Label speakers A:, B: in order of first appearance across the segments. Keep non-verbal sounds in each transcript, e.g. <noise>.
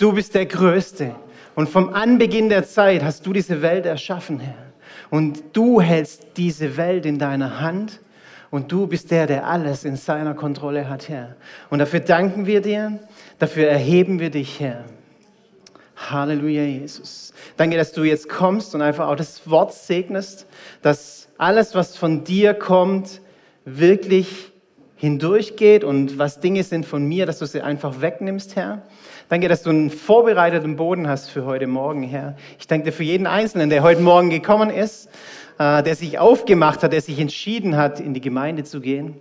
A: Du bist der Größte. Und vom Anbeginn der Zeit hast du diese Welt erschaffen, Herr. Und du hältst diese Welt in deiner Hand. Und du bist der, der alles in seiner Kontrolle hat, Herr. Und dafür danken wir dir, dafür erheben wir dich, Herr. Halleluja, Jesus. Danke, dass du jetzt kommst und einfach auch das Wort segnest, dass alles, was von dir kommt, wirklich hindurchgeht und was Dinge sind von mir, dass du sie einfach wegnimmst, Herr. Danke, dass du einen vorbereiteten Boden hast für heute Morgen, Herr. Ich danke dir für jeden Einzelnen, der heute Morgen gekommen ist, äh, der sich aufgemacht hat, der sich entschieden hat, in die Gemeinde zu gehen.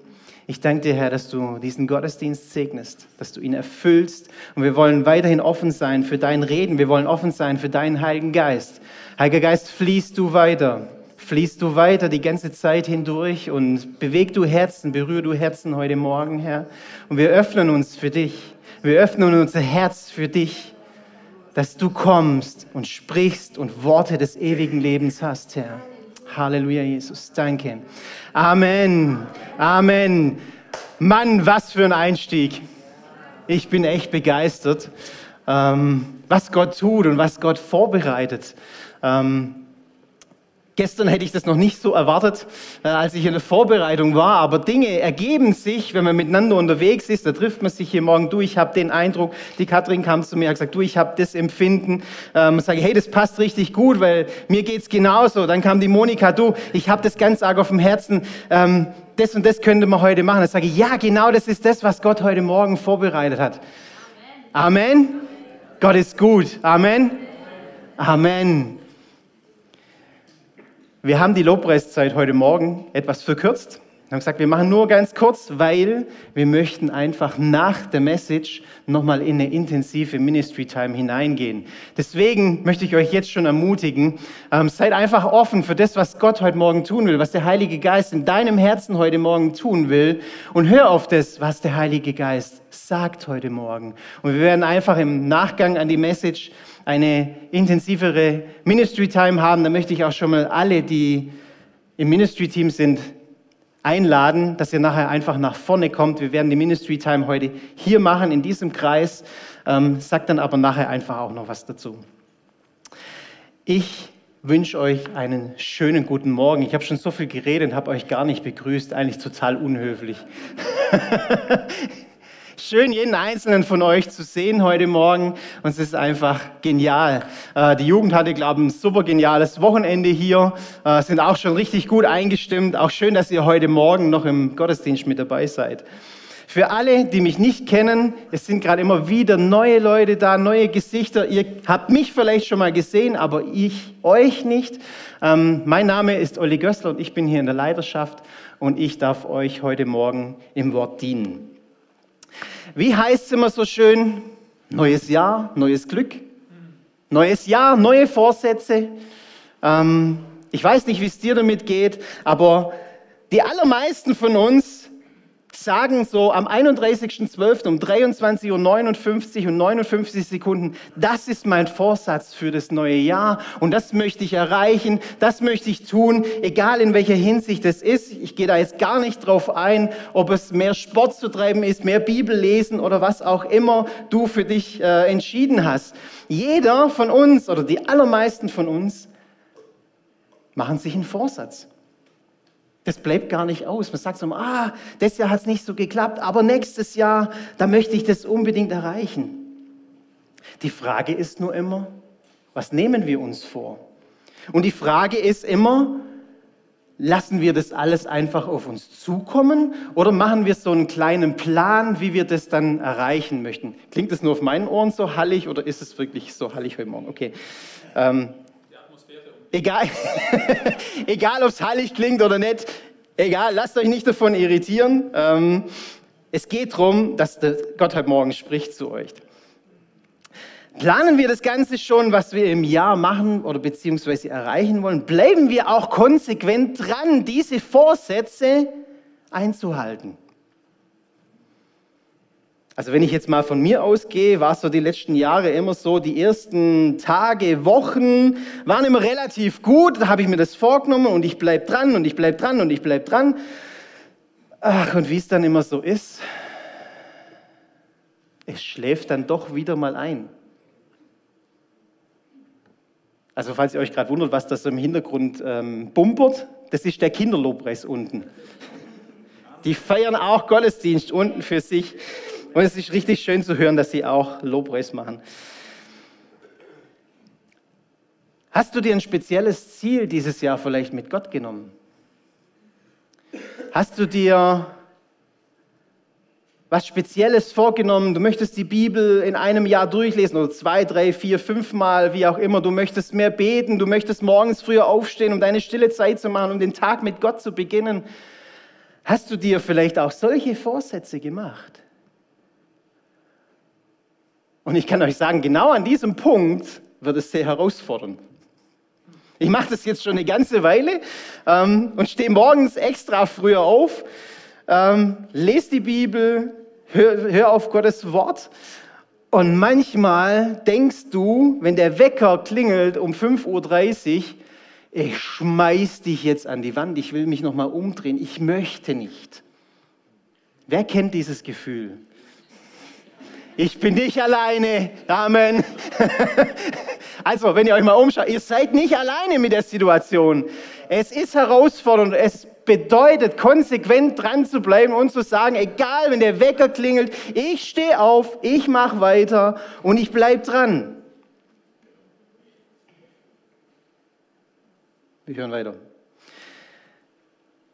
A: Ich danke dir, Herr, dass du diesen Gottesdienst segnest, dass du ihn erfüllst. Und wir wollen weiterhin offen sein für dein Reden. Wir wollen offen sein für deinen Heiligen Geist. Heiliger Geist, fließt du weiter. Fließt du weiter die ganze Zeit hindurch und beweg du Herzen, berühre du Herzen heute Morgen, Herr. Und wir öffnen uns für dich. Wir öffnen unser Herz für dich, dass du kommst und sprichst und Worte des ewigen Lebens hast, Herr. Halleluja, Jesus. Danke. Amen. Amen. Mann, was für ein Einstieg. Ich bin echt begeistert, ähm, was Gott tut und was Gott vorbereitet. Ähm, Gestern hätte ich das noch nicht so erwartet, äh, als ich in der Vorbereitung war, aber Dinge ergeben sich, wenn man miteinander unterwegs ist, da trifft man sich hier morgen, du, ich habe den Eindruck, die Katrin kam zu mir und hat gesagt, du, ich habe das Empfinden, ähm, sage, hey, das passt richtig gut, weil mir geht's genauso. Dann kam die Monika, du, ich habe das ganz arg auf dem Herzen, ähm, das und das könnte man heute machen. Dann sage ich, ja, genau das ist das, was Gott heute Morgen vorbereitet hat. Amen. Amen. Gott ist gut. Amen. Amen. Wir haben die Lobpreiszeit heute Morgen etwas verkürzt. Wir haben gesagt, wir machen nur ganz kurz, weil wir möchten einfach nach der Message nochmal in eine intensive Ministry Time hineingehen. Deswegen möchte ich euch jetzt schon ermutigen, ähm, seid einfach offen für das, was Gott heute Morgen tun will, was der Heilige Geist in deinem Herzen heute Morgen tun will und hör auf das, was der Heilige Geist sagt heute Morgen. Und wir werden einfach im Nachgang an die Message eine intensivere Ministry Time haben, da möchte ich auch schon mal alle, die im Ministry Team sind, einladen, dass ihr nachher einfach nach vorne kommt. Wir werden die Ministry Time heute hier machen, in diesem Kreis. Ähm, sagt dann aber nachher einfach auch noch was dazu. Ich wünsche euch einen schönen guten Morgen. Ich habe schon so viel geredet und habe euch gar nicht begrüßt. Eigentlich total unhöflich. <laughs> Schön, jeden einzelnen von euch zu sehen heute Morgen. Und es ist einfach genial. Äh, die Jugend hatte, glaube ich, ein super geniales Wochenende hier. Äh, sind auch schon richtig gut eingestimmt. Auch schön, dass ihr heute Morgen noch im Gottesdienst mit dabei seid. Für alle, die mich nicht kennen, es sind gerade immer wieder neue Leute da, neue Gesichter. Ihr habt mich vielleicht schon mal gesehen, aber ich euch nicht. Ähm, mein Name ist Olli Gössler und ich bin hier in der Leiterschaft und ich darf euch heute Morgen im Wort dienen. Wie heißt es immer so schön? Neues Jahr, neues Glück. Neues Jahr, neue Vorsätze. Ähm, ich weiß nicht, wie es dir damit geht, aber die allermeisten von uns sagen so am 31.12. um 23.59 Uhr und 59 Sekunden, das ist mein Vorsatz für das neue Jahr und das möchte ich erreichen, das möchte ich tun, egal in welcher Hinsicht es ist. Ich gehe da jetzt gar nicht drauf ein, ob es mehr Sport zu treiben ist, mehr Bibel lesen oder was auch immer du für dich äh, entschieden hast. Jeder von uns oder die allermeisten von uns machen sich einen Vorsatz. Das bleibt gar nicht aus. Man sagt so, ah, das Jahr hat es nicht so geklappt, aber nächstes Jahr, da möchte ich das unbedingt erreichen. Die Frage ist nur immer, was nehmen wir uns vor? Und die Frage ist immer, lassen wir das alles einfach auf uns zukommen oder machen wir so einen kleinen Plan, wie wir das dann erreichen möchten? Klingt das nur auf meinen Ohren so hallig oder ist es wirklich so hallig heute Morgen? Okay. Ähm, Egal, <laughs> egal ob es heilig klingt oder nicht, egal, lasst euch nicht davon irritieren. Ähm, es geht darum, dass Gott heute Morgen spricht zu euch. Planen wir das Ganze schon, was wir im Jahr machen oder beziehungsweise erreichen wollen? Bleiben wir auch konsequent dran, diese Vorsätze einzuhalten? Also wenn ich jetzt mal von mir ausgehe, war es so die letzten Jahre immer so, die ersten Tage, Wochen waren immer relativ gut. Da habe ich mir das vorgenommen und ich bleibe dran und ich bleibe dran und ich bleibe dran. Ach, und wie es dann immer so ist, es schläft dann doch wieder mal ein. Also falls ihr euch gerade wundert, was das so im Hintergrund ähm, bumpert, das ist der Kinderlobpreis unten. Die feiern auch Gottesdienst unten für sich. Und es ist richtig schön zu hören, dass sie auch Lobpreis machen. Hast du dir ein spezielles Ziel dieses Jahr vielleicht mit Gott genommen? Hast du dir was Spezielles vorgenommen? Du möchtest die Bibel in einem Jahr durchlesen oder zwei, drei, vier, fünf Mal, wie auch immer. Du möchtest mehr beten, du möchtest morgens früher aufstehen, um deine stille Zeit zu machen, um den Tag mit Gott zu beginnen. Hast du dir vielleicht auch solche Vorsätze gemacht? Und ich kann euch sagen, genau an diesem Punkt wird es sehr herausfordernd. Ich mache das jetzt schon eine ganze Weile ähm, und stehe morgens extra früher auf, ähm, lese die Bibel, hör, hör auf Gottes Wort. Und manchmal denkst du, wenn der Wecker klingelt um 5.30 Uhr, ich schmeiß dich jetzt an die Wand, ich will mich nochmal umdrehen, ich möchte nicht. Wer kennt dieses Gefühl? Ich bin nicht alleine. Amen. <laughs> Also, wenn ihr euch mal umschaut, ihr seid nicht alleine mit der Situation. Es ist herausfordernd. Es bedeutet, konsequent dran zu bleiben und zu sagen, egal, wenn der Wecker klingelt, ich stehe auf, ich mache weiter und ich bleibe dran. Wir hören weiter.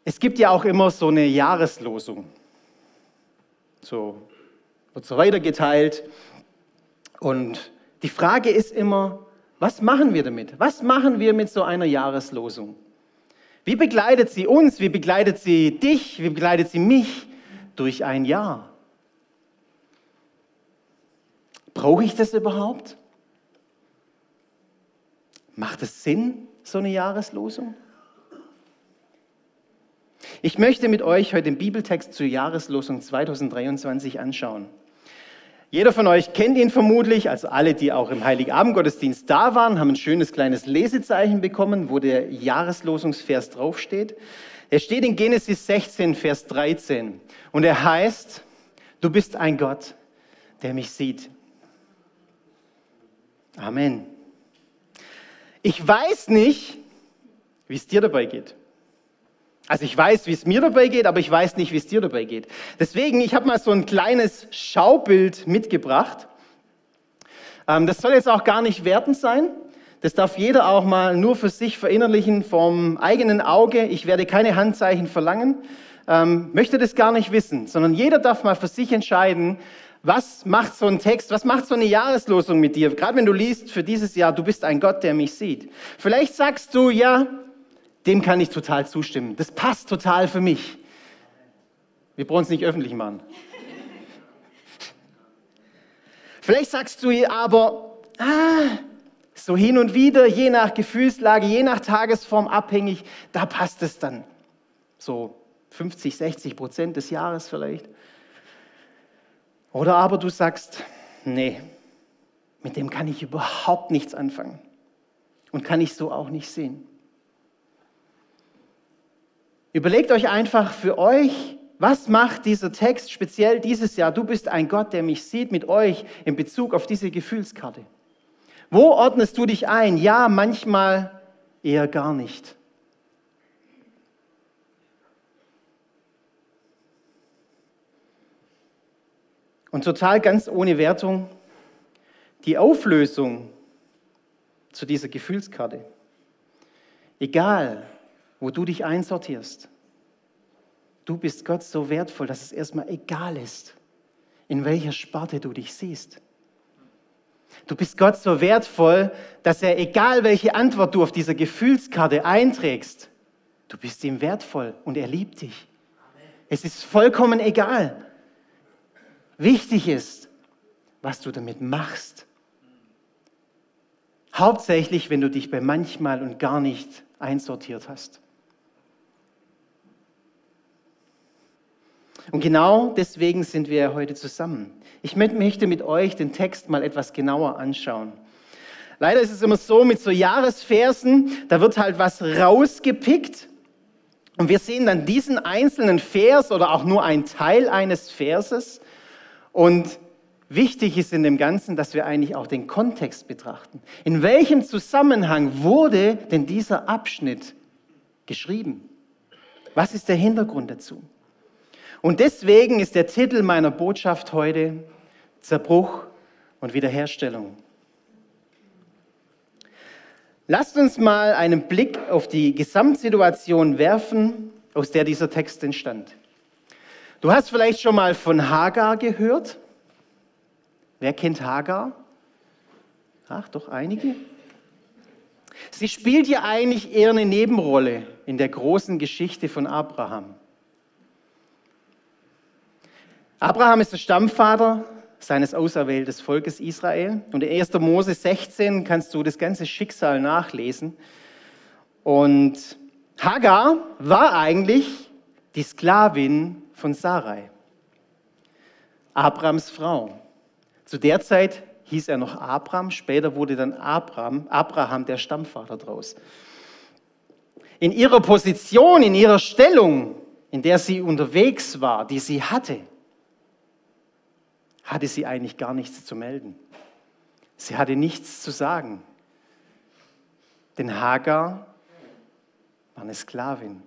A: Es gibt ja auch immer so eine Jahreslosung. So wird so weitergeteilt. Und die Frage ist immer, was machen wir damit? Was machen wir mit so einer Jahreslosung? Wie begleitet sie uns? Wie begleitet sie dich? Wie begleitet sie mich durch ein Jahr? Brauche ich das überhaupt? Macht es Sinn, so eine Jahreslosung? Ich möchte mit euch heute den Bibeltext zur Jahreslosung 2023 anschauen. Jeder von euch kennt ihn vermutlich, also alle, die auch im Heiligabend-Gottesdienst da waren, haben ein schönes kleines Lesezeichen bekommen, wo der Jahreslosungsvers draufsteht. Er steht in Genesis 16, Vers 13 und er heißt, du bist ein Gott, der mich sieht. Amen. Ich weiß nicht, wie es dir dabei geht. Also ich weiß, wie es mir dabei geht, aber ich weiß nicht, wie es dir dabei geht. Deswegen, ich habe mal so ein kleines Schaubild mitgebracht. Ähm, das soll jetzt auch gar nicht wertend sein. Das darf jeder auch mal nur für sich verinnerlichen vom eigenen Auge. Ich werde keine Handzeichen verlangen, ähm, möchte das gar nicht wissen, sondern jeder darf mal für sich entscheiden, was macht so ein Text, was macht so eine Jahreslosung mit dir? Gerade wenn du liest für dieses Jahr, du bist ein Gott, der mich sieht. Vielleicht sagst du, ja, dem kann ich total zustimmen. Das passt total für mich. Wir brauchen es nicht öffentlich machen. Vielleicht sagst du aber, ah, so hin und wieder, je nach Gefühlslage, je nach Tagesform abhängig, da passt es dann. So 50, 60 Prozent des Jahres vielleicht. Oder aber du sagst, nee, mit dem kann ich überhaupt nichts anfangen und kann ich so auch nicht sehen. Überlegt euch einfach für euch, was macht dieser Text speziell dieses Jahr? Du bist ein Gott, der mich sieht mit euch in Bezug auf diese Gefühlskarte. Wo ordnest du dich ein? Ja, manchmal eher gar nicht. Und total ganz ohne Wertung, die Auflösung zu dieser Gefühlskarte. Egal, wo du dich einsortierst. Du bist Gott so wertvoll, dass es erstmal egal ist, in welcher Sparte du dich siehst. Du bist Gott so wertvoll, dass er, egal welche Antwort du auf dieser Gefühlskarte einträgst, du bist ihm wertvoll und er liebt dich. Es ist vollkommen egal. Wichtig ist, was du damit machst. Hauptsächlich, wenn du dich bei manchmal und gar nicht einsortiert hast. Und genau deswegen sind wir heute zusammen. Ich möchte mit euch den Text mal etwas genauer anschauen. Leider ist es immer so mit so Jahresversen, da wird halt was rausgepickt und wir sehen dann diesen einzelnen Vers oder auch nur einen Teil eines Verses und wichtig ist in dem Ganzen, dass wir eigentlich auch den Kontext betrachten. In welchem Zusammenhang wurde denn dieser Abschnitt geschrieben? Was ist der Hintergrund dazu? Und deswegen ist der Titel meiner Botschaft heute Zerbruch und Wiederherstellung. Lasst uns mal einen Blick auf die Gesamtsituation werfen, aus der dieser Text entstand. Du hast vielleicht schon mal von Hagar gehört. Wer kennt Hagar? Ach, doch einige. Sie spielt ja eigentlich eher eine Nebenrolle in der großen Geschichte von Abraham. Abraham ist der Stammvater seines auserwählten Volkes Israel. Und in 1. Mose 16 kannst du das ganze Schicksal nachlesen. Und Hagar war eigentlich die Sklavin von Sarai, Abrams Frau. Zu der Zeit hieß er noch Abram, später wurde dann Abraham, Abraham der Stammvater draus. In ihrer Position, in ihrer Stellung, in der sie unterwegs war, die sie hatte, hatte sie eigentlich gar nichts zu melden. Sie hatte nichts zu sagen. Denn Hagar war eine Sklavin.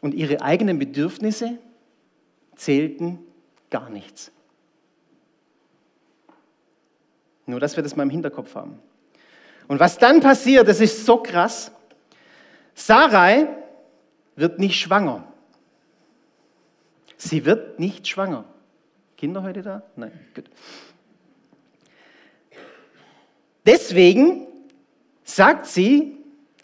A: Und ihre eigenen Bedürfnisse zählten gar nichts. Nur, dass wir das mal im Hinterkopf haben. Und was dann passiert, das ist so krass. Sarai wird nicht schwanger. Sie wird nicht schwanger. Kinder heute da? Nein, gut. Deswegen sagt sie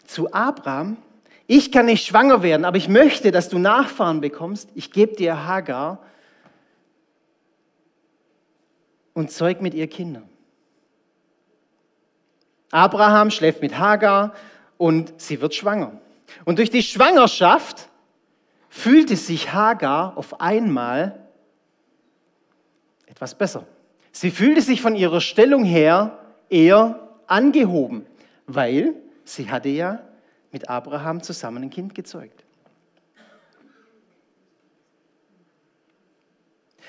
A: zu Abraham, ich kann nicht schwanger werden, aber ich möchte, dass du Nachfahren bekommst. Ich gebe dir Hagar und zeug mit ihr Kinder. Abraham schläft mit Hagar und sie wird schwanger. Und durch die Schwangerschaft fühlte sich Hagar auf einmal etwas besser. Sie fühlte sich von ihrer Stellung her eher angehoben, weil sie hatte ja mit Abraham zusammen ein Kind gezeugt.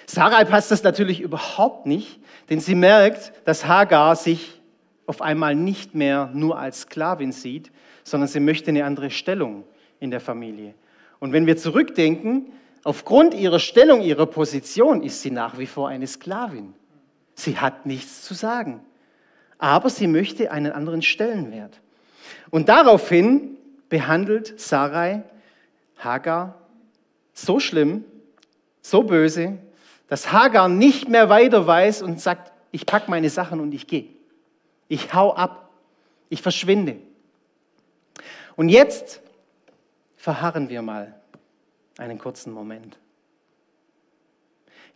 A: Sarai passt das natürlich überhaupt nicht, denn sie merkt, dass Hagar sich auf einmal nicht mehr nur als Sklavin sieht, sondern sie möchte eine andere Stellung in der Familie. Und wenn wir zurückdenken, aufgrund ihrer Stellung, ihrer Position ist sie nach wie vor eine Sklavin. Sie hat nichts zu sagen. Aber sie möchte einen anderen Stellenwert. Und daraufhin behandelt Sarai Hagar so schlimm, so böse, dass Hagar nicht mehr weiter weiß und sagt, ich packe meine Sachen und ich gehe. Ich hau ab. Ich verschwinde. Und jetzt verharren wir mal einen kurzen Moment.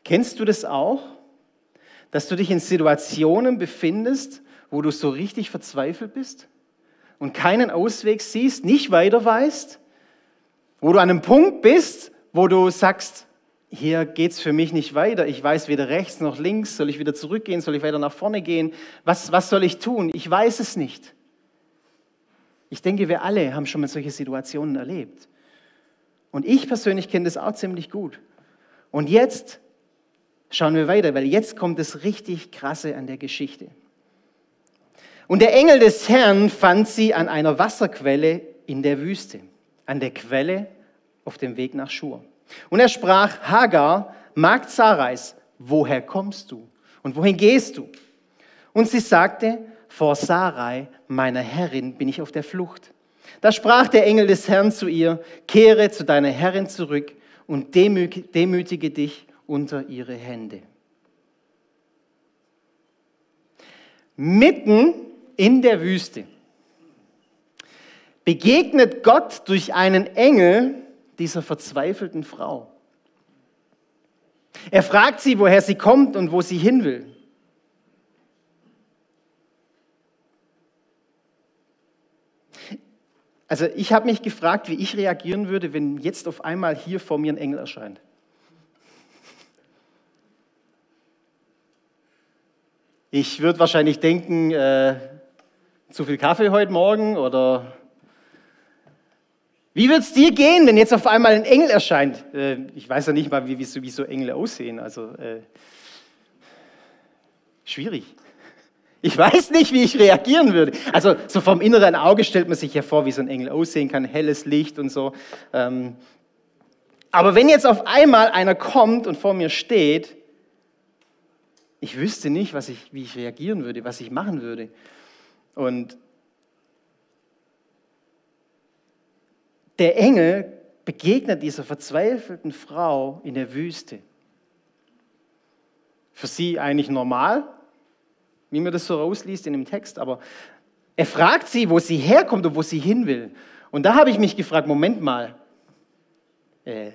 A: Kennst du das auch, dass du dich in Situationen befindest, wo du so richtig verzweifelt bist und keinen Ausweg siehst, nicht weiter weißt, wo du an einem Punkt bist, wo du sagst, hier geht es für mich nicht weiter, ich weiß weder rechts noch links, soll ich wieder zurückgehen, soll ich weiter nach vorne gehen, was, was soll ich tun? Ich weiß es nicht. Ich denke, wir alle haben schon mal solche Situationen erlebt. Und ich persönlich kenne das auch ziemlich gut. Und jetzt schauen wir weiter, weil jetzt kommt das richtig Krasse an der Geschichte. Und der Engel des Herrn fand sie an einer Wasserquelle in der Wüste, an der Quelle auf dem Weg nach Schur. Und er sprach, Hagar, Magd Sarais, woher kommst du und wohin gehst du? Und sie sagte, vor Sarai, meiner Herrin, bin ich auf der Flucht. Da sprach der Engel des Herrn zu ihr, kehre zu deiner Herrin zurück und demütige dich unter ihre Hände. Mitten in der Wüste begegnet Gott durch einen Engel dieser verzweifelten Frau. Er fragt sie, woher sie kommt und wo sie hin will. Also ich habe mich gefragt, wie ich reagieren würde, wenn jetzt auf einmal hier vor mir ein Engel erscheint. Ich würde wahrscheinlich denken, äh, zu viel Kaffee heute Morgen oder Wie wird es dir gehen, wenn jetzt auf einmal ein Engel erscheint? Äh, ich weiß ja nicht mal, wie, wie, so, wie so Engel aussehen. Also äh, schwierig. Ich weiß nicht, wie ich reagieren würde. Also so vom inneren Auge stellt man sich ja vor, wie so ein Engel aussehen kann, helles Licht und so. Ähm, aber wenn jetzt auf einmal einer kommt und vor mir steht, ich wüsste nicht, was ich, wie ich reagieren würde, was ich machen würde. Und der Engel begegnet dieser verzweifelten Frau in der Wüste. Für sie eigentlich normal, wie man das so rausliest in dem Text, aber er fragt sie, wo sie herkommt und wo sie hin will. Und da habe ich mich gefragt, Moment mal, äh,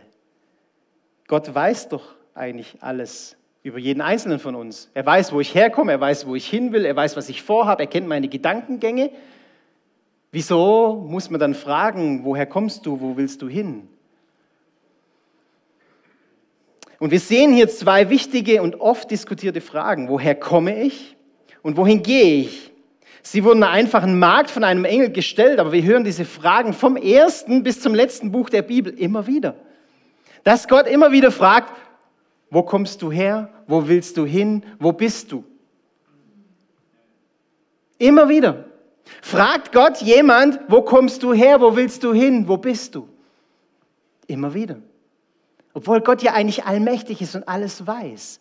A: Gott weiß doch eigentlich alles über jeden Einzelnen von uns. Er weiß, wo ich herkomme, er weiß, wo ich hin will, er weiß, was ich vorhabe, er kennt meine Gedankengänge. Wieso muss man dann fragen, woher kommst du, wo willst du hin? Und wir sehen hier zwei wichtige und oft diskutierte Fragen. Woher komme ich und wohin gehe ich? Sie wurden einer einfachen Markt von einem Engel gestellt, aber wir hören diese Fragen vom ersten bis zum letzten Buch der Bibel immer wieder. Dass Gott immer wieder fragt, wo kommst du her? Wo willst du hin? Wo bist du? Immer wieder. Fragt Gott jemand, wo kommst du her? Wo willst du hin? Wo bist du? Immer wieder. Obwohl Gott ja eigentlich allmächtig ist und alles weiß.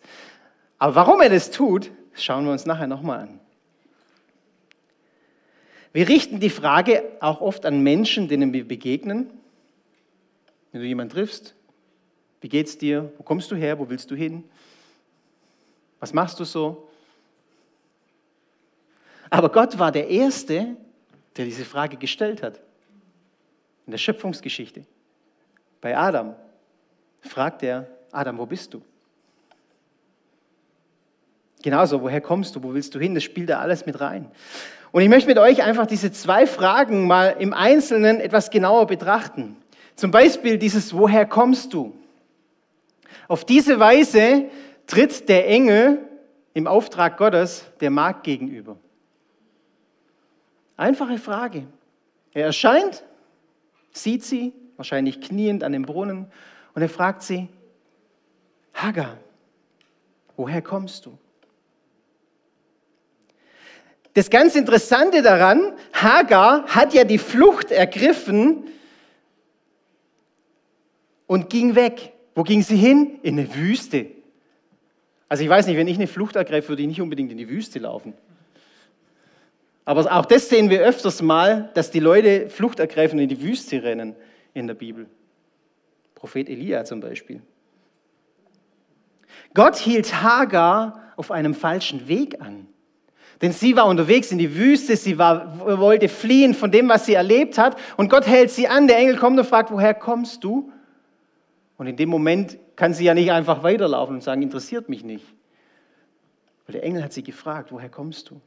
A: Aber warum er das tut, das schauen wir uns nachher nochmal an. Wir richten die Frage auch oft an Menschen, denen wir begegnen. Wenn du jemanden triffst, wie geht's dir? Wo kommst du her? Wo willst du hin? Was machst du so? Aber Gott war der Erste, der diese Frage gestellt hat. In der Schöpfungsgeschichte. Bei Adam fragt er, Adam, wo bist du? Genauso, woher kommst du, wo willst du hin? Das spielt da alles mit rein. Und ich möchte mit euch einfach diese zwei Fragen mal im Einzelnen etwas genauer betrachten. Zum Beispiel dieses, woher kommst du? Auf diese Weise tritt der Engel im Auftrag Gottes der Magd gegenüber. Einfache Frage. Er erscheint, sieht sie, wahrscheinlich kniend an dem Brunnen, und er fragt sie, Hagar, woher kommst du? Das ganz Interessante daran, Hagar hat ja die Flucht ergriffen und ging weg. Wo ging sie hin? In eine Wüste. Also ich weiß nicht, wenn ich eine Flucht ergreife, würde ich nicht unbedingt in die Wüste laufen. Aber auch das sehen wir öfters mal, dass die Leute Flucht ergreifen und in die Wüste rennen in der Bibel. Prophet Elia zum Beispiel. Gott hielt Hagar auf einem falschen Weg an. Denn sie war unterwegs in die Wüste, sie war, wollte fliehen von dem, was sie erlebt hat. Und Gott hält sie an. Der Engel kommt und fragt, woher kommst du? Und in dem Moment kann sie ja nicht einfach weiterlaufen und sagen, interessiert mich nicht. Weil der Engel hat sie gefragt, woher kommst du?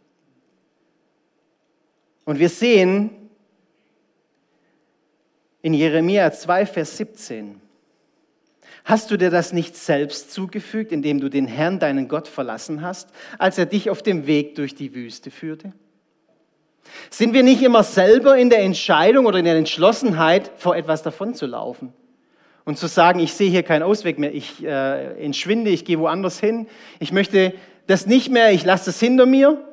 A: Und wir sehen in Jeremia 2, Vers 17, Hast du dir das nicht selbst zugefügt, indem du den Herrn, deinen Gott, verlassen hast, als er dich auf dem Weg durch die Wüste führte? Sind wir nicht immer selber in der Entscheidung oder in der Entschlossenheit, vor etwas davon zu laufen? Und zu sagen, ich sehe hier keinen Ausweg mehr, ich äh, entschwinde, ich gehe woanders hin, ich möchte das nicht mehr, ich lasse das hinter mir.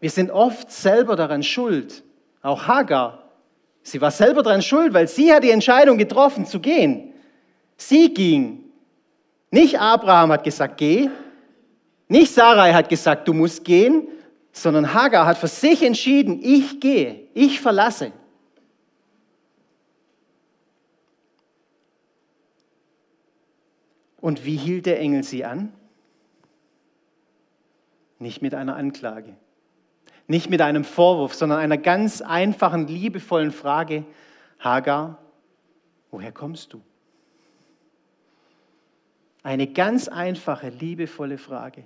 A: Wir sind oft selber daran schuld. Auch Hagar Sie war selber daran schuld, weil sie hat die Entscheidung getroffen zu gehen. Sie ging. Nicht Abraham hat gesagt, geh. Nicht Sarai hat gesagt, du musst gehen, sondern Hagar hat für sich entschieden, ich gehe, ich verlasse. Und wie hielt der Engel sie an? Nicht mit einer Anklage. Nicht mit einem Vorwurf, sondern einer ganz einfachen, liebevollen Frage. Hagar, woher kommst du? Eine ganz einfache, liebevolle Frage.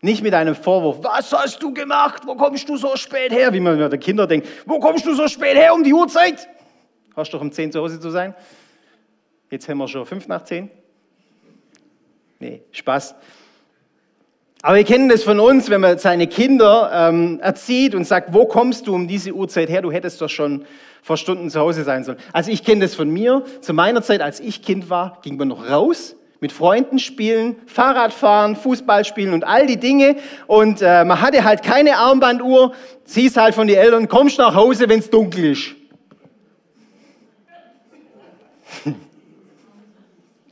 A: Nicht mit einem Vorwurf, was hast du gemacht? Wo kommst du so spät her? Wie man bei den Kindern denkt, wo kommst du so spät her um die Uhrzeit? Hast du doch um 10 zu Hause zu sein? Jetzt haben wir schon 5 nach 10. Nee, Spaß. Aber wir kennen das von uns, wenn man seine Kinder ähm, erzieht und sagt, wo kommst du um diese Uhrzeit her? Du hättest doch schon vor Stunden zu Hause sein sollen. Also ich kenne das von mir. Zu meiner Zeit, als ich Kind war, ging man noch raus, mit Freunden spielen, Fahrrad fahren, Fußball spielen und all die Dinge. Und äh, man hatte halt keine Armbanduhr. Sie ist halt von den Eltern, kommst nach Hause, wenn es dunkel ist. <laughs>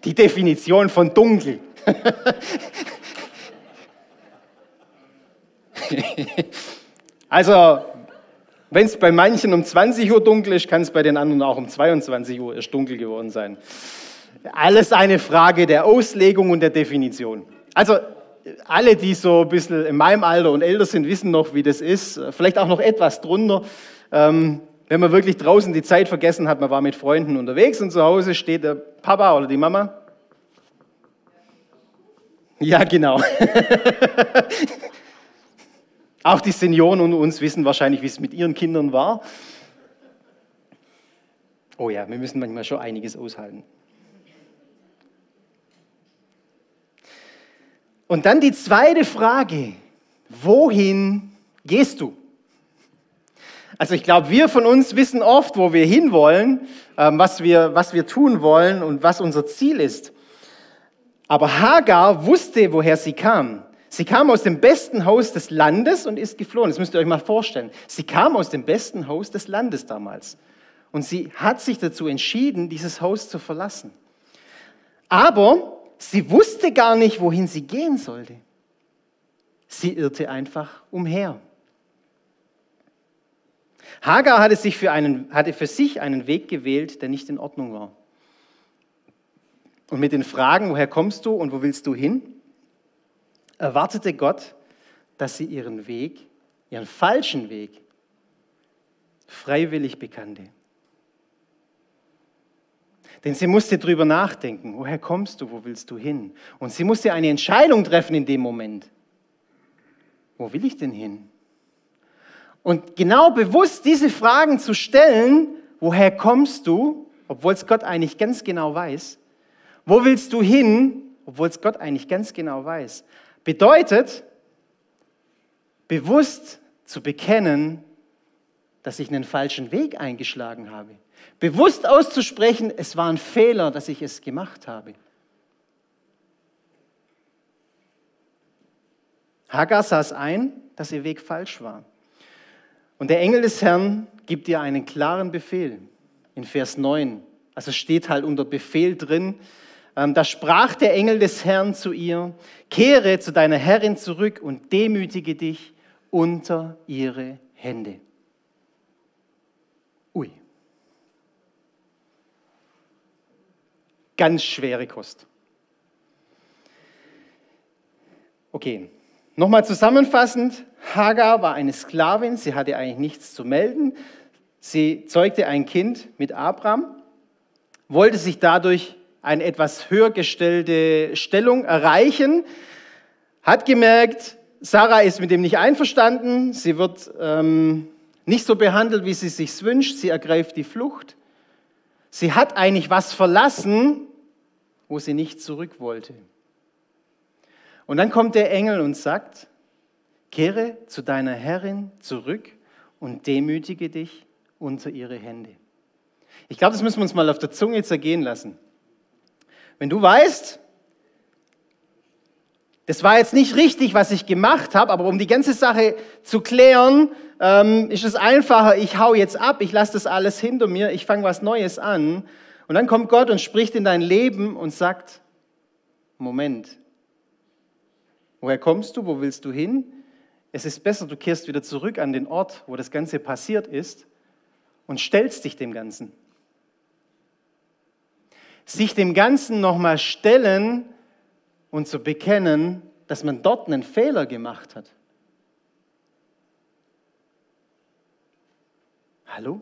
A: Die Definition von dunkel. <laughs> <laughs> also, wenn es bei manchen um 20 Uhr dunkel ist, kann es bei den anderen auch um 22 Uhr erst dunkel geworden sein. Alles eine Frage der Auslegung und der Definition. Also, alle, die so ein bisschen in meinem Alter und älter sind, wissen noch, wie das ist. Vielleicht auch noch etwas drunter. Ähm, wenn man wirklich draußen die Zeit vergessen hat, man war mit Freunden unterwegs und zu Hause steht der Papa oder die Mama. Ja, genau. <laughs> Auch die Senioren unter uns wissen wahrscheinlich, wie es mit ihren Kindern war. Oh ja, wir müssen manchmal schon einiges aushalten. Und dann die zweite Frage, wohin gehst du? Also ich glaube, wir von uns wissen oft, wo wir hinwollen, ähm, was wir, was wir tun wollen und was unser Ziel ist. Aber Hagar wusste, woher sie kam. Sie kam aus dem besten Haus des Landes und ist geflohen. Das müsst ihr euch mal vorstellen. Sie kam aus dem besten Haus des Landes damals. Und sie hat sich dazu entschieden, dieses Haus zu verlassen. Aber sie wusste gar nicht, wohin sie gehen sollte. Sie irrte einfach umher. Hagar hatte, sich für einen, hatte für sich einen Weg gewählt, der nicht in Ordnung war. Und mit den Fragen, woher kommst du und wo willst du hin, erwartete Gott, dass sie ihren Weg, ihren falschen Weg, freiwillig bekannte. Denn sie musste drüber nachdenken, woher kommst du, wo willst du hin? Und sie musste eine Entscheidung treffen in dem Moment. Wo will ich denn hin? Und genau bewusst diese Fragen zu stellen, woher kommst du, obwohl es Gott eigentlich ganz genau weiß, wo willst du hin, obwohl es Gott eigentlich ganz genau weiß, Bedeutet, bewusst zu bekennen, dass ich einen falschen Weg eingeschlagen habe. Bewusst auszusprechen, es war ein Fehler, dass ich es gemacht habe. Hagar saß ein, dass ihr Weg falsch war. Und der Engel des Herrn gibt ihr einen klaren Befehl in Vers 9. Also steht halt unter Befehl drin, da sprach der Engel des Herrn zu ihr, kehre zu deiner Herrin zurück und demütige dich unter ihre Hände. Ui. Ganz schwere Kost. Okay, nochmal zusammenfassend. Hagar war eine Sklavin, sie hatte eigentlich nichts zu melden. Sie zeugte ein Kind mit Abraham, wollte sich dadurch eine etwas höher gestellte Stellung erreichen, hat gemerkt, Sarah ist mit dem nicht einverstanden, sie wird ähm, nicht so behandelt, wie sie sich wünscht, sie ergreift die Flucht. Sie hat eigentlich was verlassen, wo sie nicht zurück wollte. Und dann kommt der Engel und sagt, kehre zu deiner Herrin zurück und demütige dich unter ihre Hände. Ich glaube, das müssen wir uns mal auf der Zunge zergehen lassen. Wenn du weißt, das war jetzt nicht richtig, was ich gemacht habe, aber um die ganze Sache zu klären, ähm, ist es einfacher, ich hau jetzt ab, ich lasse das alles hinter mir, ich fange was Neues an. Und dann kommt Gott und spricht in dein Leben und sagt, Moment, woher kommst du, wo willst du hin? Es ist besser, du kehrst wieder zurück an den Ort, wo das Ganze passiert ist und stellst dich dem Ganzen sich dem Ganzen nochmal stellen und zu bekennen, dass man dort einen Fehler gemacht hat. Hallo?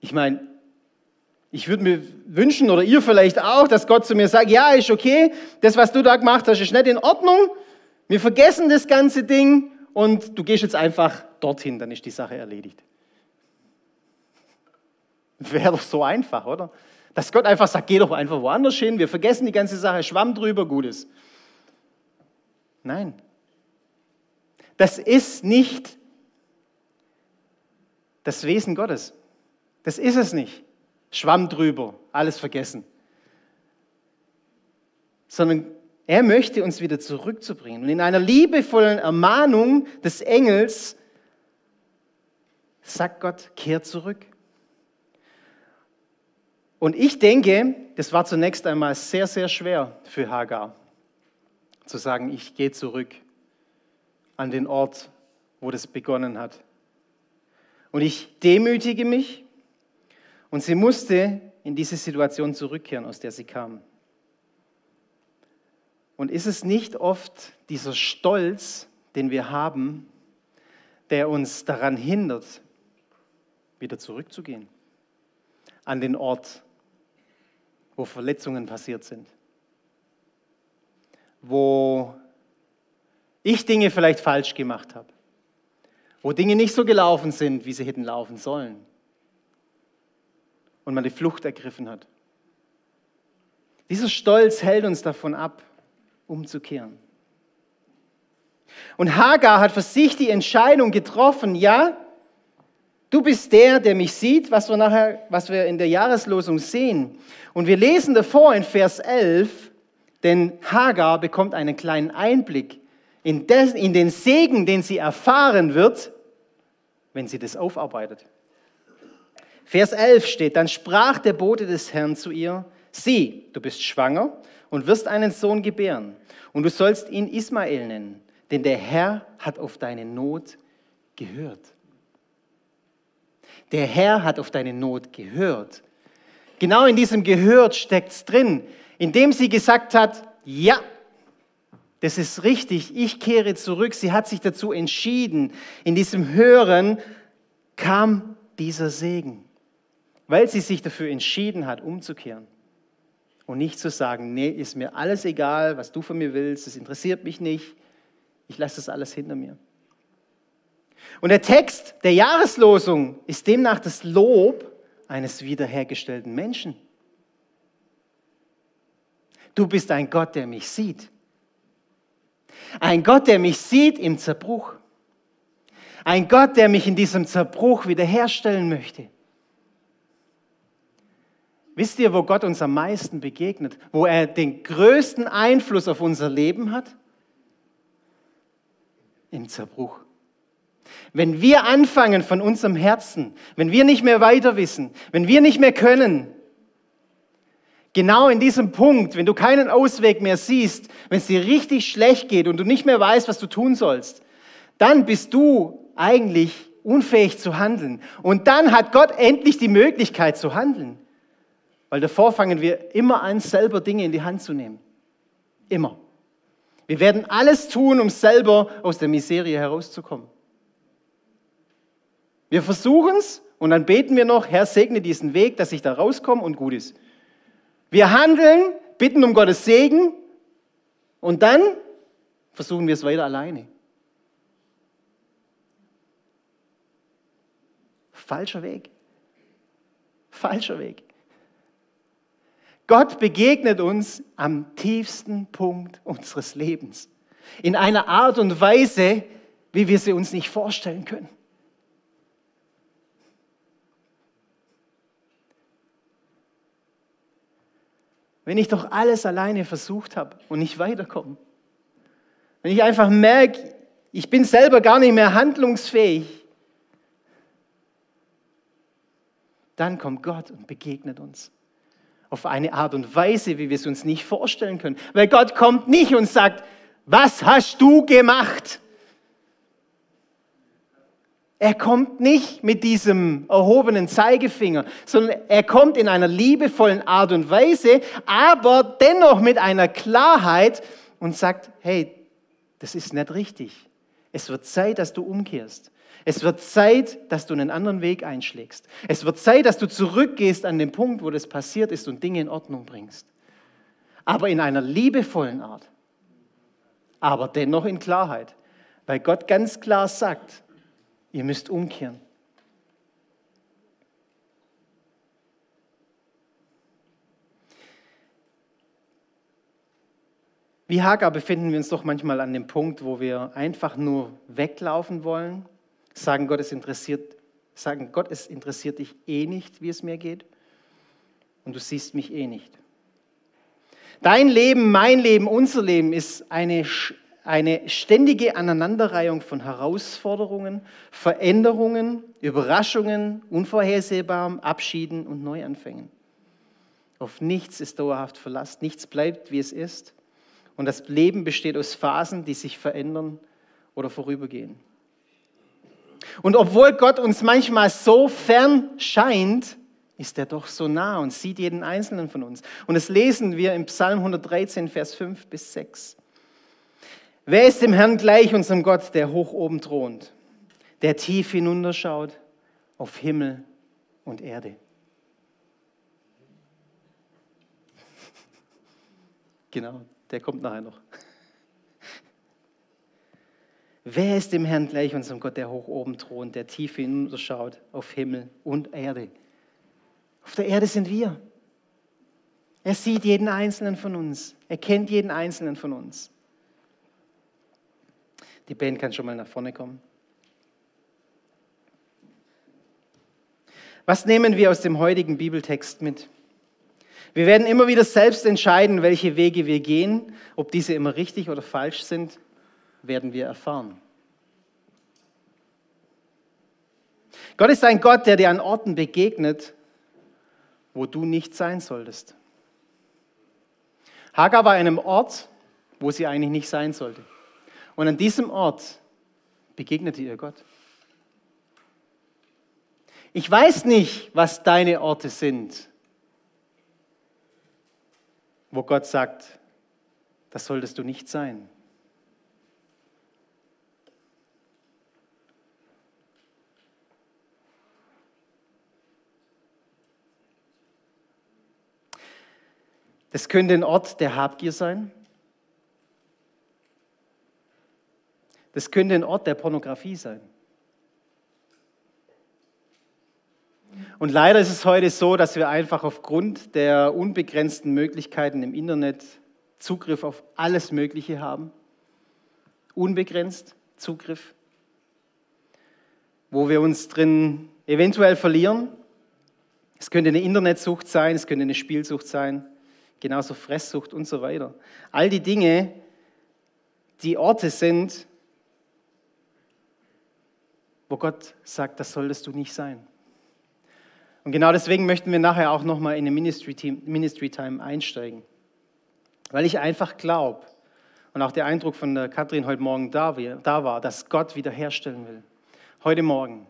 A: Ich meine, ich würde mir wünschen, oder ihr vielleicht auch, dass Gott zu mir sagt, ja, ist okay, das, was du da gemacht hast, ist nicht in Ordnung, wir vergessen das ganze Ding und du gehst jetzt einfach dorthin, dann ist die Sache erledigt. Wäre doch so einfach, oder? Dass Gott einfach sagt, geh doch einfach woanders hin, wir vergessen die ganze Sache, schwamm drüber, Gutes. Nein. Das ist nicht das Wesen Gottes. Das ist es nicht. Schwamm drüber, alles vergessen. Sondern er möchte uns wieder zurückzubringen. Und in einer liebevollen Ermahnung des Engels sagt Gott, kehr zurück. Und ich denke, das war zunächst einmal sehr, sehr schwer für Hagar, zu sagen, ich gehe zurück an den Ort, wo das begonnen hat. Und ich demütige mich und sie musste in diese Situation zurückkehren, aus der sie kam. Und ist es nicht oft dieser Stolz, den wir haben, der uns daran hindert, wieder zurückzugehen an den Ort, wo Verletzungen passiert sind, wo ich Dinge vielleicht falsch gemacht habe, wo Dinge nicht so gelaufen sind, wie sie hätten laufen sollen und man die Flucht ergriffen hat. Dieser Stolz hält uns davon ab, umzukehren. Und Hagar hat für sich die Entscheidung getroffen, ja, du bist der, der mich sieht, was wir nachher, was wir in der Jahreslosung sehen. Und wir lesen davor in Vers 11, denn Hagar bekommt einen kleinen Einblick in, des, in den Segen, den sie erfahren wird, wenn sie das aufarbeitet. Vers 11 steht, dann sprach der Bote des Herrn zu ihr, sieh, du bist schwanger und wirst einen Sohn gebären und du sollst ihn Ismael nennen, denn der Herr hat auf deine Not gehört. Der Herr hat auf deine Not gehört. Genau in diesem Gehört steckt es drin, indem sie gesagt hat, ja, das ist richtig, ich kehre zurück. Sie hat sich dazu entschieden. In diesem Hören kam dieser Segen, weil sie sich dafür entschieden hat, umzukehren. Und nicht zu sagen, nee, ist mir alles egal, was du von mir willst, das interessiert mich nicht, ich lasse das alles hinter mir. Und der Text der Jahreslosung ist demnach das Lob eines wiederhergestellten Menschen. Du bist ein Gott, der mich sieht. Ein Gott, der mich sieht im Zerbruch. Ein Gott, der mich in diesem Zerbruch wiederherstellen möchte. Wisst ihr, wo Gott uns am meisten begegnet? Wo er den größten Einfluss auf unser Leben hat? Im Zerbruch. Wenn wir anfangen von unserem Herzen, wenn wir nicht mehr weiter wissen, wenn wir nicht mehr können, genau in diesem Punkt, wenn du keinen Ausweg mehr siehst, wenn es dir richtig schlecht geht und du nicht mehr weißt, was du tun sollst, dann bist du eigentlich unfähig zu handeln. Und dann hat Gott endlich die Möglichkeit zu handeln. Weil davor fangen wir immer an, selber Dinge in die Hand zu nehmen. Immer. Wir werden alles tun, um selber aus der Miserie herauszukommen. Wir versuchen es und dann beten wir noch, Herr, segne diesen Weg, dass ich da rauskomme und gut ist. Wir handeln, bitten um Gottes Segen und dann versuchen wir es weiter alleine. Falscher Weg. Falscher Weg. Gott begegnet uns am tiefsten Punkt unseres Lebens. In einer Art und Weise, wie wir sie uns nicht vorstellen können. Wenn ich doch alles alleine versucht habe und nicht weiterkomme. Wenn ich einfach merke, ich bin selber gar nicht mehr handlungsfähig. Dann kommt Gott und begegnet uns. Auf eine Art und Weise, wie wir es uns nicht vorstellen können. Weil Gott kommt nicht und sagt, was hast du gemacht? Er kommt nicht mit diesem erhobenen Zeigefinger, sondern er kommt in einer liebevollen Art und Weise, aber dennoch mit einer Klarheit und sagt, hey, das ist nicht richtig. Es wird Zeit, dass du umkehrst. Es wird Zeit, dass du einen anderen Weg einschlägst. Es wird Zeit, dass du zurückgehst an den Punkt, wo das passiert ist und Dinge in Ordnung bringst. Aber in einer liebevollen Art. Aber dennoch in Klarheit. Weil Gott ganz klar sagt, Ihr müsst umkehren. Wie Hagar befinden wir uns doch manchmal an dem Punkt, wo wir einfach nur weglaufen wollen, sagen, Gott, es interessiert, sagen, Gott, es interessiert dich eh nicht, wie es mir geht, und du siehst mich eh nicht. Dein Leben, mein Leben, unser Leben ist eine, eine ständige Aneinanderreihung von Herausforderungen, Veränderungen, Überraschungen, Unvorhersehbarem, Abschieden und Neuanfängen. Auf nichts ist dauerhaft Verlass, nichts bleibt, wie es ist. Und das Leben besteht aus Phasen, die sich verändern oder vorübergehen. Und obwohl Gott uns manchmal so fern scheint, ist er doch so nah und sieht jeden einzelnen von uns. Und das lesen wir im Psalm 113, Vers 5 bis 6. Wer ist dem Herrn gleich, unserem Gott, der hoch oben thront, der tief hinunterschaut auf Himmel und Erde? <laughs> Genau, der kommt nachher noch. Wer ist dem Herrn gleich, unserem Gott, der hoch oben thront, der tief hinunterschaut auf Himmel und Erde? Auf der Erde sind wir. Er sieht jeden einzelnen von uns. Er kennt jeden einzelnen von uns. Die Band kann schon mal nach vorne kommen. Was nehmen wir aus dem heutigen Bibeltext mit? Wir werden immer wieder selbst entscheiden, welche Wege wir gehen. Ob diese immer richtig oder falsch sind, werden wir erfahren. Gott ist ein Gott, der dir an Orten begegnet, wo du nicht sein solltest. Hagar war an einem Ort, wo sie eigentlich nicht sein sollte. Und an diesem Ort begegnete ihr Gott. Ich weiß nicht, was deine Orte sind, wo Gott sagt, das solltest du nicht sein. Das könnte ein Ort der Habgier sein. Das könnte ein Ort der Pornografie sein. Und leider ist es heute so, dass wir einfach aufgrund der unbegrenzten Möglichkeiten im Internet Zugriff auf alles Mögliche haben. Unbegrenzt Zugriff. Wo wir uns drin eventuell verlieren. Es könnte eine Internetsucht sein, es könnte eine Spielsucht sein, genauso Fresssucht und so weiter. All die Dinge, die Orte sind, wo Gott sagt, das solltest du nicht sein. Und genau deswegen möchten wir nachher auch nochmal in eine Ministry, Team, Ministry Time einsteigen. Weil ich einfach glaube und auch der Eindruck von der Katrin heute Morgen da war, dass Gott wiederherstellen will. Heute Morgen.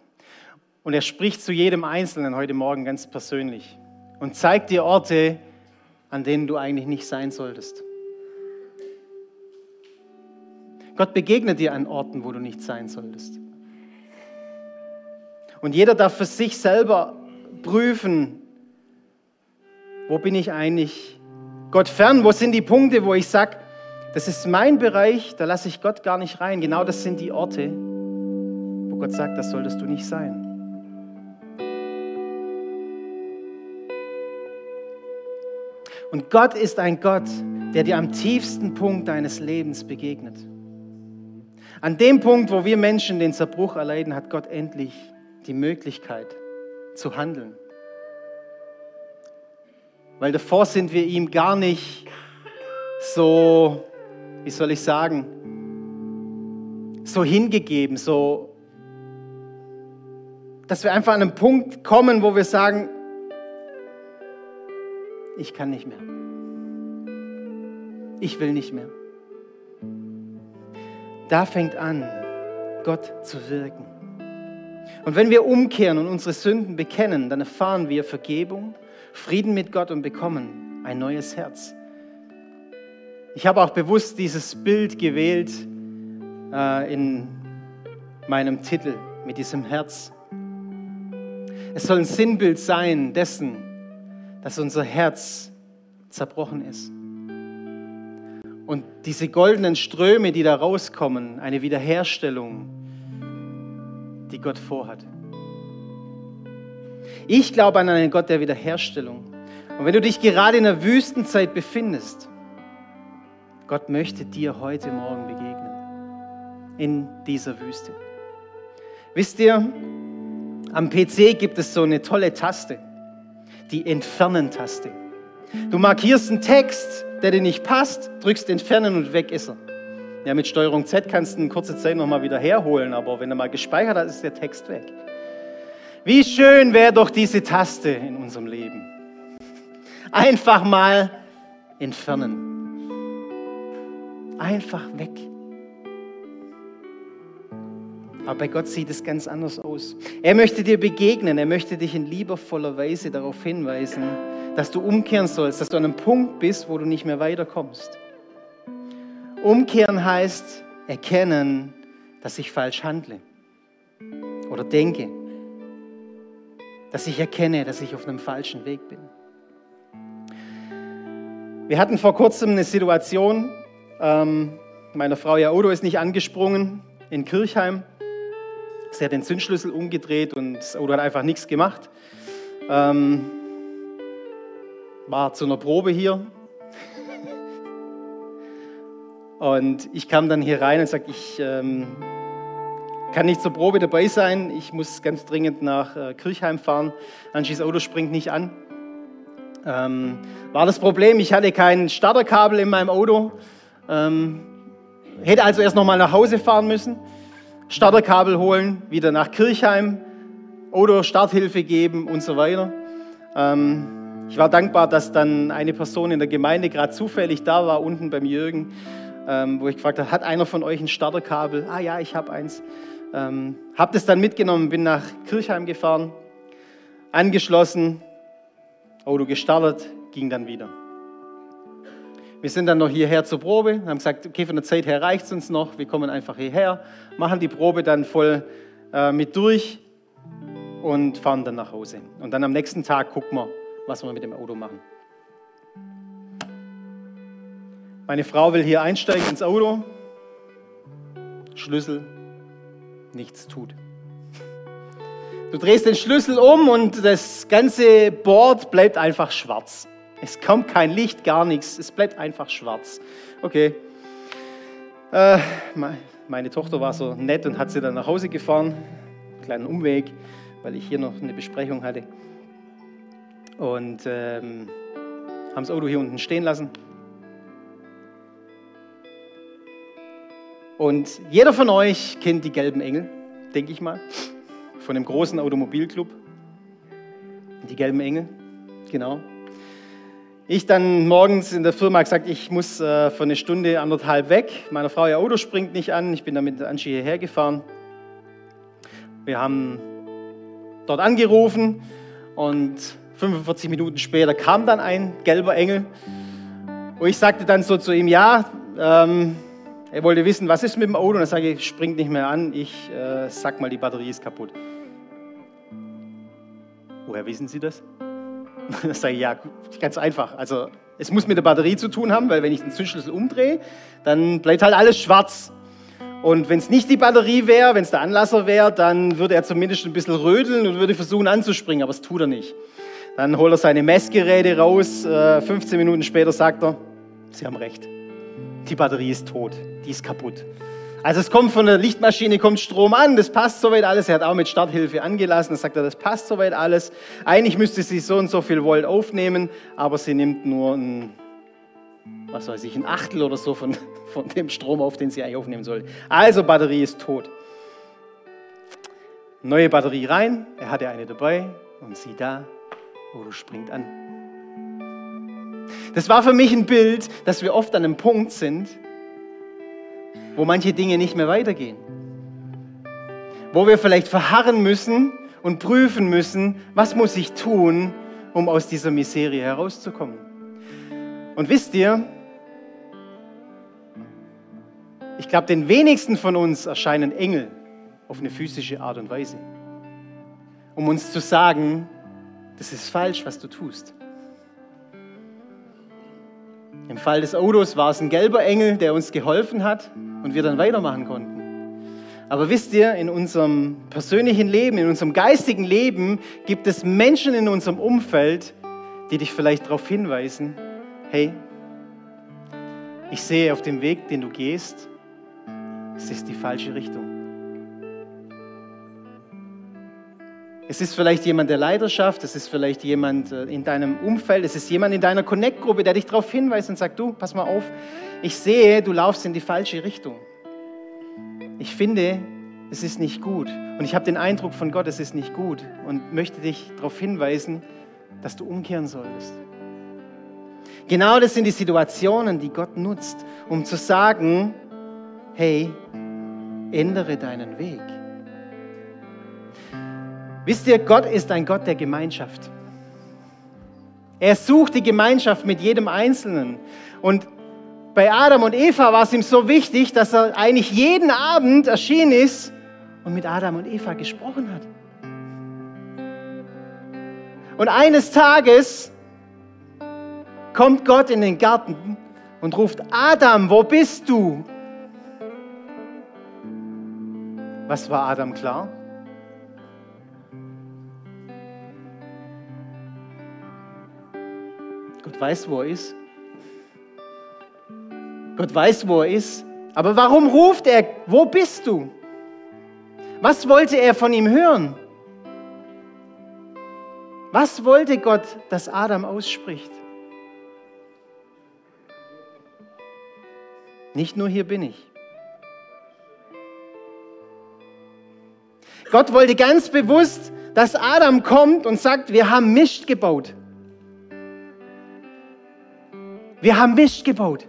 A: Und er spricht zu jedem Einzelnen heute Morgen ganz persönlich und zeigt dir Orte, an denen du eigentlich nicht sein solltest. Gott begegnet dir an Orten, wo du nicht sein solltest. Und jeder darf für sich selber prüfen, wo bin ich eigentlich Gott fern, wo sind die Punkte, wo ich sage, das ist mein Bereich, da lasse ich Gott gar nicht rein. Genau das sind die Orte, wo Gott sagt, das solltest du nicht sein. Und Gott ist ein Gott, der dir am tiefsten Punkt deines Lebens begegnet. An dem Punkt, wo wir Menschen den Zerbruch erleiden, hat Gott endlich die Möglichkeit zu handeln. Weil davor sind wir ihm gar nicht so, wie soll ich sagen, so hingegeben, so, dass wir einfach an einen Punkt kommen, wo wir sagen, ich kann nicht mehr. Ich will nicht mehr. Da fängt an, Gott zu wirken. Und wenn wir umkehren und unsere Sünden bekennen, dann erfahren wir Vergebung, Frieden mit Gott und bekommen ein neues Herz. Ich habe auch bewusst dieses Bild gewählt äh, in meinem Titel mit diesem Herz. Es soll ein Sinnbild sein dessen, dass unser Herz zerbrochen ist. Und diese goldenen Ströme, die da rauskommen, eine Wiederherstellung, die Gott vorhat. Ich glaube an einen Gott der Wiederherstellung. Und wenn du dich gerade in der Wüstenzeit befindest, Gott möchte dir heute Morgen begegnen. In dieser Wüste. Wisst ihr, am PC gibt es so eine tolle Taste, die Entfernen-Taste. Du markierst einen Text, der dir nicht passt, drückst Entfernen und weg ist er. Ja, mit Steuerung Z kannst du eine kurze Zeit nochmal wieder herholen, aber wenn er mal gespeichert hat, ist der Text weg. Wie schön wäre doch diese Taste in unserem Leben. Einfach mal entfernen. Einfach weg. Aber bei Gott sieht es ganz anders aus. Er möchte dir begegnen, er möchte dich in liebevoller Weise darauf hinweisen, dass du umkehren sollst, dass du an einem Punkt bist, wo du nicht mehr weiterkommst. Umkehren heißt erkennen, dass ich falsch handle oder denke, dass ich erkenne, dass ich auf einem falschen Weg bin. Wir hatten vor kurzem eine Situation, ähm, meine Frau Jaodo ist nicht angesprungen in Kirchheim. Sie hat den Zündschlüssel umgedreht und das Auto hat einfach nichts gemacht. Ähm, war zu einer Probe hier. Und ich kam dann hier rein und sagte, ich ähm, kann nicht zur Probe dabei sein. Ich muss ganz dringend nach äh, Kirchheim fahren. Anschis Auto springt nicht an. Ähm, war das Problem, ich hatte kein Starterkabel in meinem Auto. Ähm, hätte also erst noch mal nach Hause fahren müssen. Starterkabel holen, wieder nach Kirchheim oder Starthilfe geben und so weiter. Ähm, ich war dankbar, dass dann eine Person in der Gemeinde gerade zufällig da war, unten beim Jürgen, ähm, wo ich gefragt habe, hat einer von euch ein Starterkabel? Ah ja, ich habe eins. Ähm, habe das dann mitgenommen, bin nach Kirchheim gefahren, angeschlossen, Auto gestartet, ging dann wieder. Wir sind dann noch hierher zur Probe, haben gesagt, okay, von der Zeit her reicht es uns noch, wir kommen einfach hierher, machen die Probe dann voll äh, mit durch und fahren dann nach Hause. Und dann am nächsten Tag gucken wir, was wir mit dem Auto machen. Meine Frau will hier einsteigen ins Auto, Schlüssel, nichts tut. Du drehst den Schlüssel um und das ganze Board bleibt einfach schwarz. Es kommt kein Licht, gar nichts. Es bleibt einfach schwarz. Okay. Äh, meine Tochter war so nett und hat sie dann nach Hause gefahren. Einen kleinen Umweg, weil ich hier noch eine Besprechung hatte. Und ähm, haben das Auto hier unten stehen lassen. Und jeder von euch kennt die gelben Engel, denke ich mal, von dem großen Automobilclub. Die gelben Engel, genau. Ich dann morgens in der Firma gesagt, ich muss äh, für eine Stunde, anderthalb weg. Meine Frau, ihr Auto springt nicht an. Ich bin dann mit Anschi hierher gefahren. Wir haben dort angerufen und 45 Minuten später kam dann ein gelber Engel. Und ich sagte dann so zu ihm, ja, ähm, er wollte wissen, was ist mit dem Auto. Und dann sage ich, springt nicht mehr an. Ich äh, sag mal, die Batterie ist kaputt. Woher wissen Sie das? <laughs> Dann sage ich, ja, ganz einfach. Also es muss mit der Batterie zu tun haben, weil wenn ich den Zündschlüssel umdrehe, dann bleibt halt alles schwarz. Und wenn es nicht die Batterie wäre, wenn es der Anlasser wäre, dann würde er zumindest ein bisschen rödeln und würde versuchen anzuspringen, aber das tut er nicht. Dann holt er seine Messgeräte raus. 15 äh, Minuten später sagt er, Sie haben recht. Die Batterie ist tot, die ist kaputt. Also es kommt von der Lichtmaschine, kommt Strom an, das passt soweit alles. Er hat auch mit Starthilfe angelassen, da sagt er, das passt soweit alles. Eigentlich müsste sie so und so viel Volt aufnehmen, aber sie nimmt nur ein, was weiß ich, ein Achtel oder so von, <laughs> von dem Strom auf, den sie eigentlich aufnehmen soll. Also Batterie ist tot. Neue Batterie rein, er hatte eine dabei und sie da, Auto springt an. Das war für mich ein Bild, dass wir oft an einem Punkt sind, wo manche Dinge nicht mehr weitergehen. Wo wir vielleicht verharren müssen und prüfen müssen, was muss ich tun, um aus dieser Miserie herauszukommen. Und wisst ihr, ich glaube, den wenigsten von uns erscheinen Engel auf eine physische Art und Weise, um uns zu sagen, das ist falsch, was du tust. Im Fall des Autos war es ein gelber Engel, der uns geholfen hat und wir dann weitermachen konnten. Aber wisst ihr, in unserem persönlichen Leben, in unserem geistigen Leben gibt es Menschen in unserem Umfeld, die dich vielleicht darauf hinweisen, hey, ich sehe auf dem Weg, den du gehst, es ist die falsche Richtung. Es ist vielleicht jemand der Leidenschaft, es ist vielleicht jemand äh, in deinem Umfeld, es ist jemand in deiner Connect-Gruppe, der dich darauf hinweist und sagt, du, pass mal auf, ich sehe, du laufst in die falsche Richtung. Ich finde, es ist nicht gut. Und ich habe den Eindruck von Gott, es ist nicht gut und möchte dich darauf hinweisen, dass du umkehren solltest. Genau das sind die Situationen, die Gott nutzt, um zu sagen, hey, ändere deinen Weg. Wisst ihr, Gott ist ein Gott der Gemeinschaft. Er sucht die Gemeinschaft mit jedem Einzelnen. Und bei Adam und Eva war es ihm so wichtig, dass er eigentlich jeden Abend erschienen ist und mit Adam und Eva gesprochen hat. Und eines Tages kommt Gott in den Garten und ruft, Adam, wo bist du? Was war Adam klar? Gott weiß, wo er ist. Gott weiß, wo er ist. Aber warum ruft er, wo bist du? Was wollte er von ihm hören? Was wollte Gott, dass Adam ausspricht? Nicht nur hier bin ich. Gott wollte ganz bewusst, dass Adam kommt und sagt, wir haben Mist gebaut. Wir haben Mist gebaut.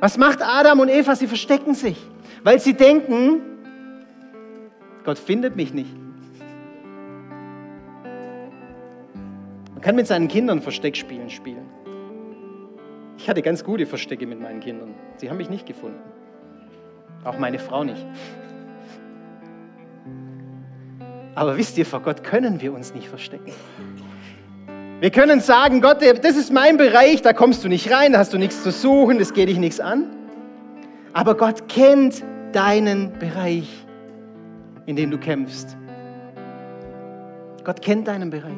A: Was macht Adam und Eva? Sie verstecken sich, weil sie denken, Gott findet mich nicht. Man kann mit seinen Kindern Versteckspielen spielen. Ich hatte ganz gute Verstecke mit meinen Kindern. Sie haben mich nicht gefunden. Auch meine Frau nicht. Aber wisst ihr, vor Gott können wir uns nicht verstecken. Wir können sagen, Gott, das ist mein Bereich, da kommst du nicht rein, da hast du nichts zu suchen, das geht dich nichts an. Aber Gott kennt deinen Bereich, in dem du kämpfst. Gott kennt deinen Bereich.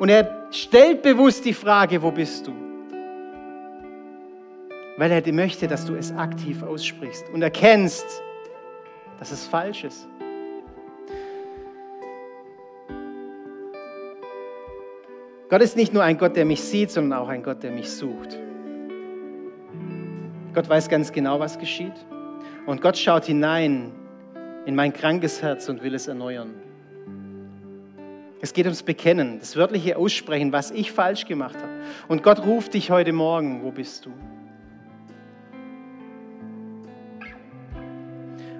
A: Und er stellt bewusst die Frage, wo bist du? Weil er möchte, dass du es aktiv aussprichst und erkennst, dass es falsch ist. Gott ist nicht nur ein Gott, der mich sieht, sondern auch ein Gott, der mich sucht. Gott weiß ganz genau, was geschieht. Und Gott schaut hinein in mein krankes Herz und will es erneuern. Es geht ums Bekennen, das wörtliche Aussprechen, was ich falsch gemacht habe. Und Gott ruft dich heute Morgen, wo bist du?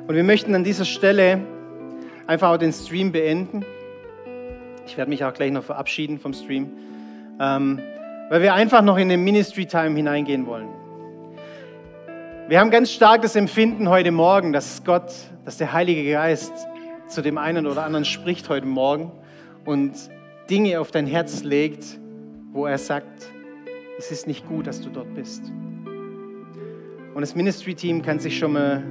A: Und wir möchten an dieser Stelle einfach auch den Stream beenden. Ich werde mich auch gleich noch verabschieden vom Stream, ähm, weil wir einfach noch in den Ministry Time hineingehen wollen. Wir haben ganz stark das Empfinden heute Morgen, dass Gott, dass der Heilige Geist zu dem einen oder anderen spricht heute Morgen und Dinge auf dein Herz legt, wo er sagt, es ist nicht gut, dass du dort bist. Und das Ministry-Team kann sich schon mal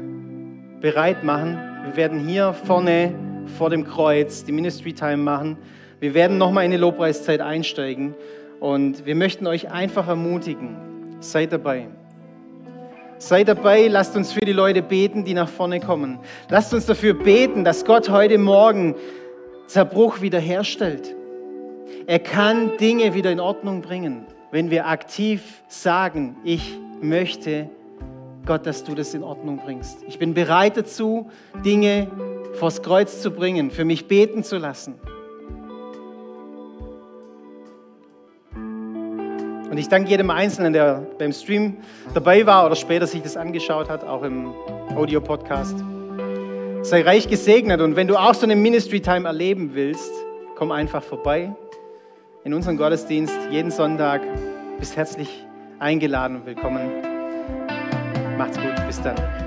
A: bereit machen. Wir werden hier vorne vor dem Kreuz die Ministry-Time machen. Wir werden nochmal in die Lobpreiszeit einsteigen und wir möchten euch einfach ermutigen, seid dabei. Seid dabei, lasst uns für die Leute beten, die nach vorne kommen. Lasst uns dafür beten, dass Gott heute Morgen Zerbruch wiederherstellt. Er kann Dinge wieder in Ordnung bringen, wenn wir aktiv sagen, ich möchte Gott, dass du das in Ordnung bringst. Ich bin bereit dazu, Dinge vors Kreuz zu bringen, für mich beten zu lassen. Und ich danke jedem Einzelnen, der beim Stream dabei war oder später sich das angeschaut hat, auch im Audio-Podcast. Sei reich gesegnet und wenn du auch so eine Ministry-Time erleben willst, komm einfach vorbei in unseren Gottesdienst jeden Sonntag. Bist herzlich eingeladen und willkommen. Macht's gut, bis dann.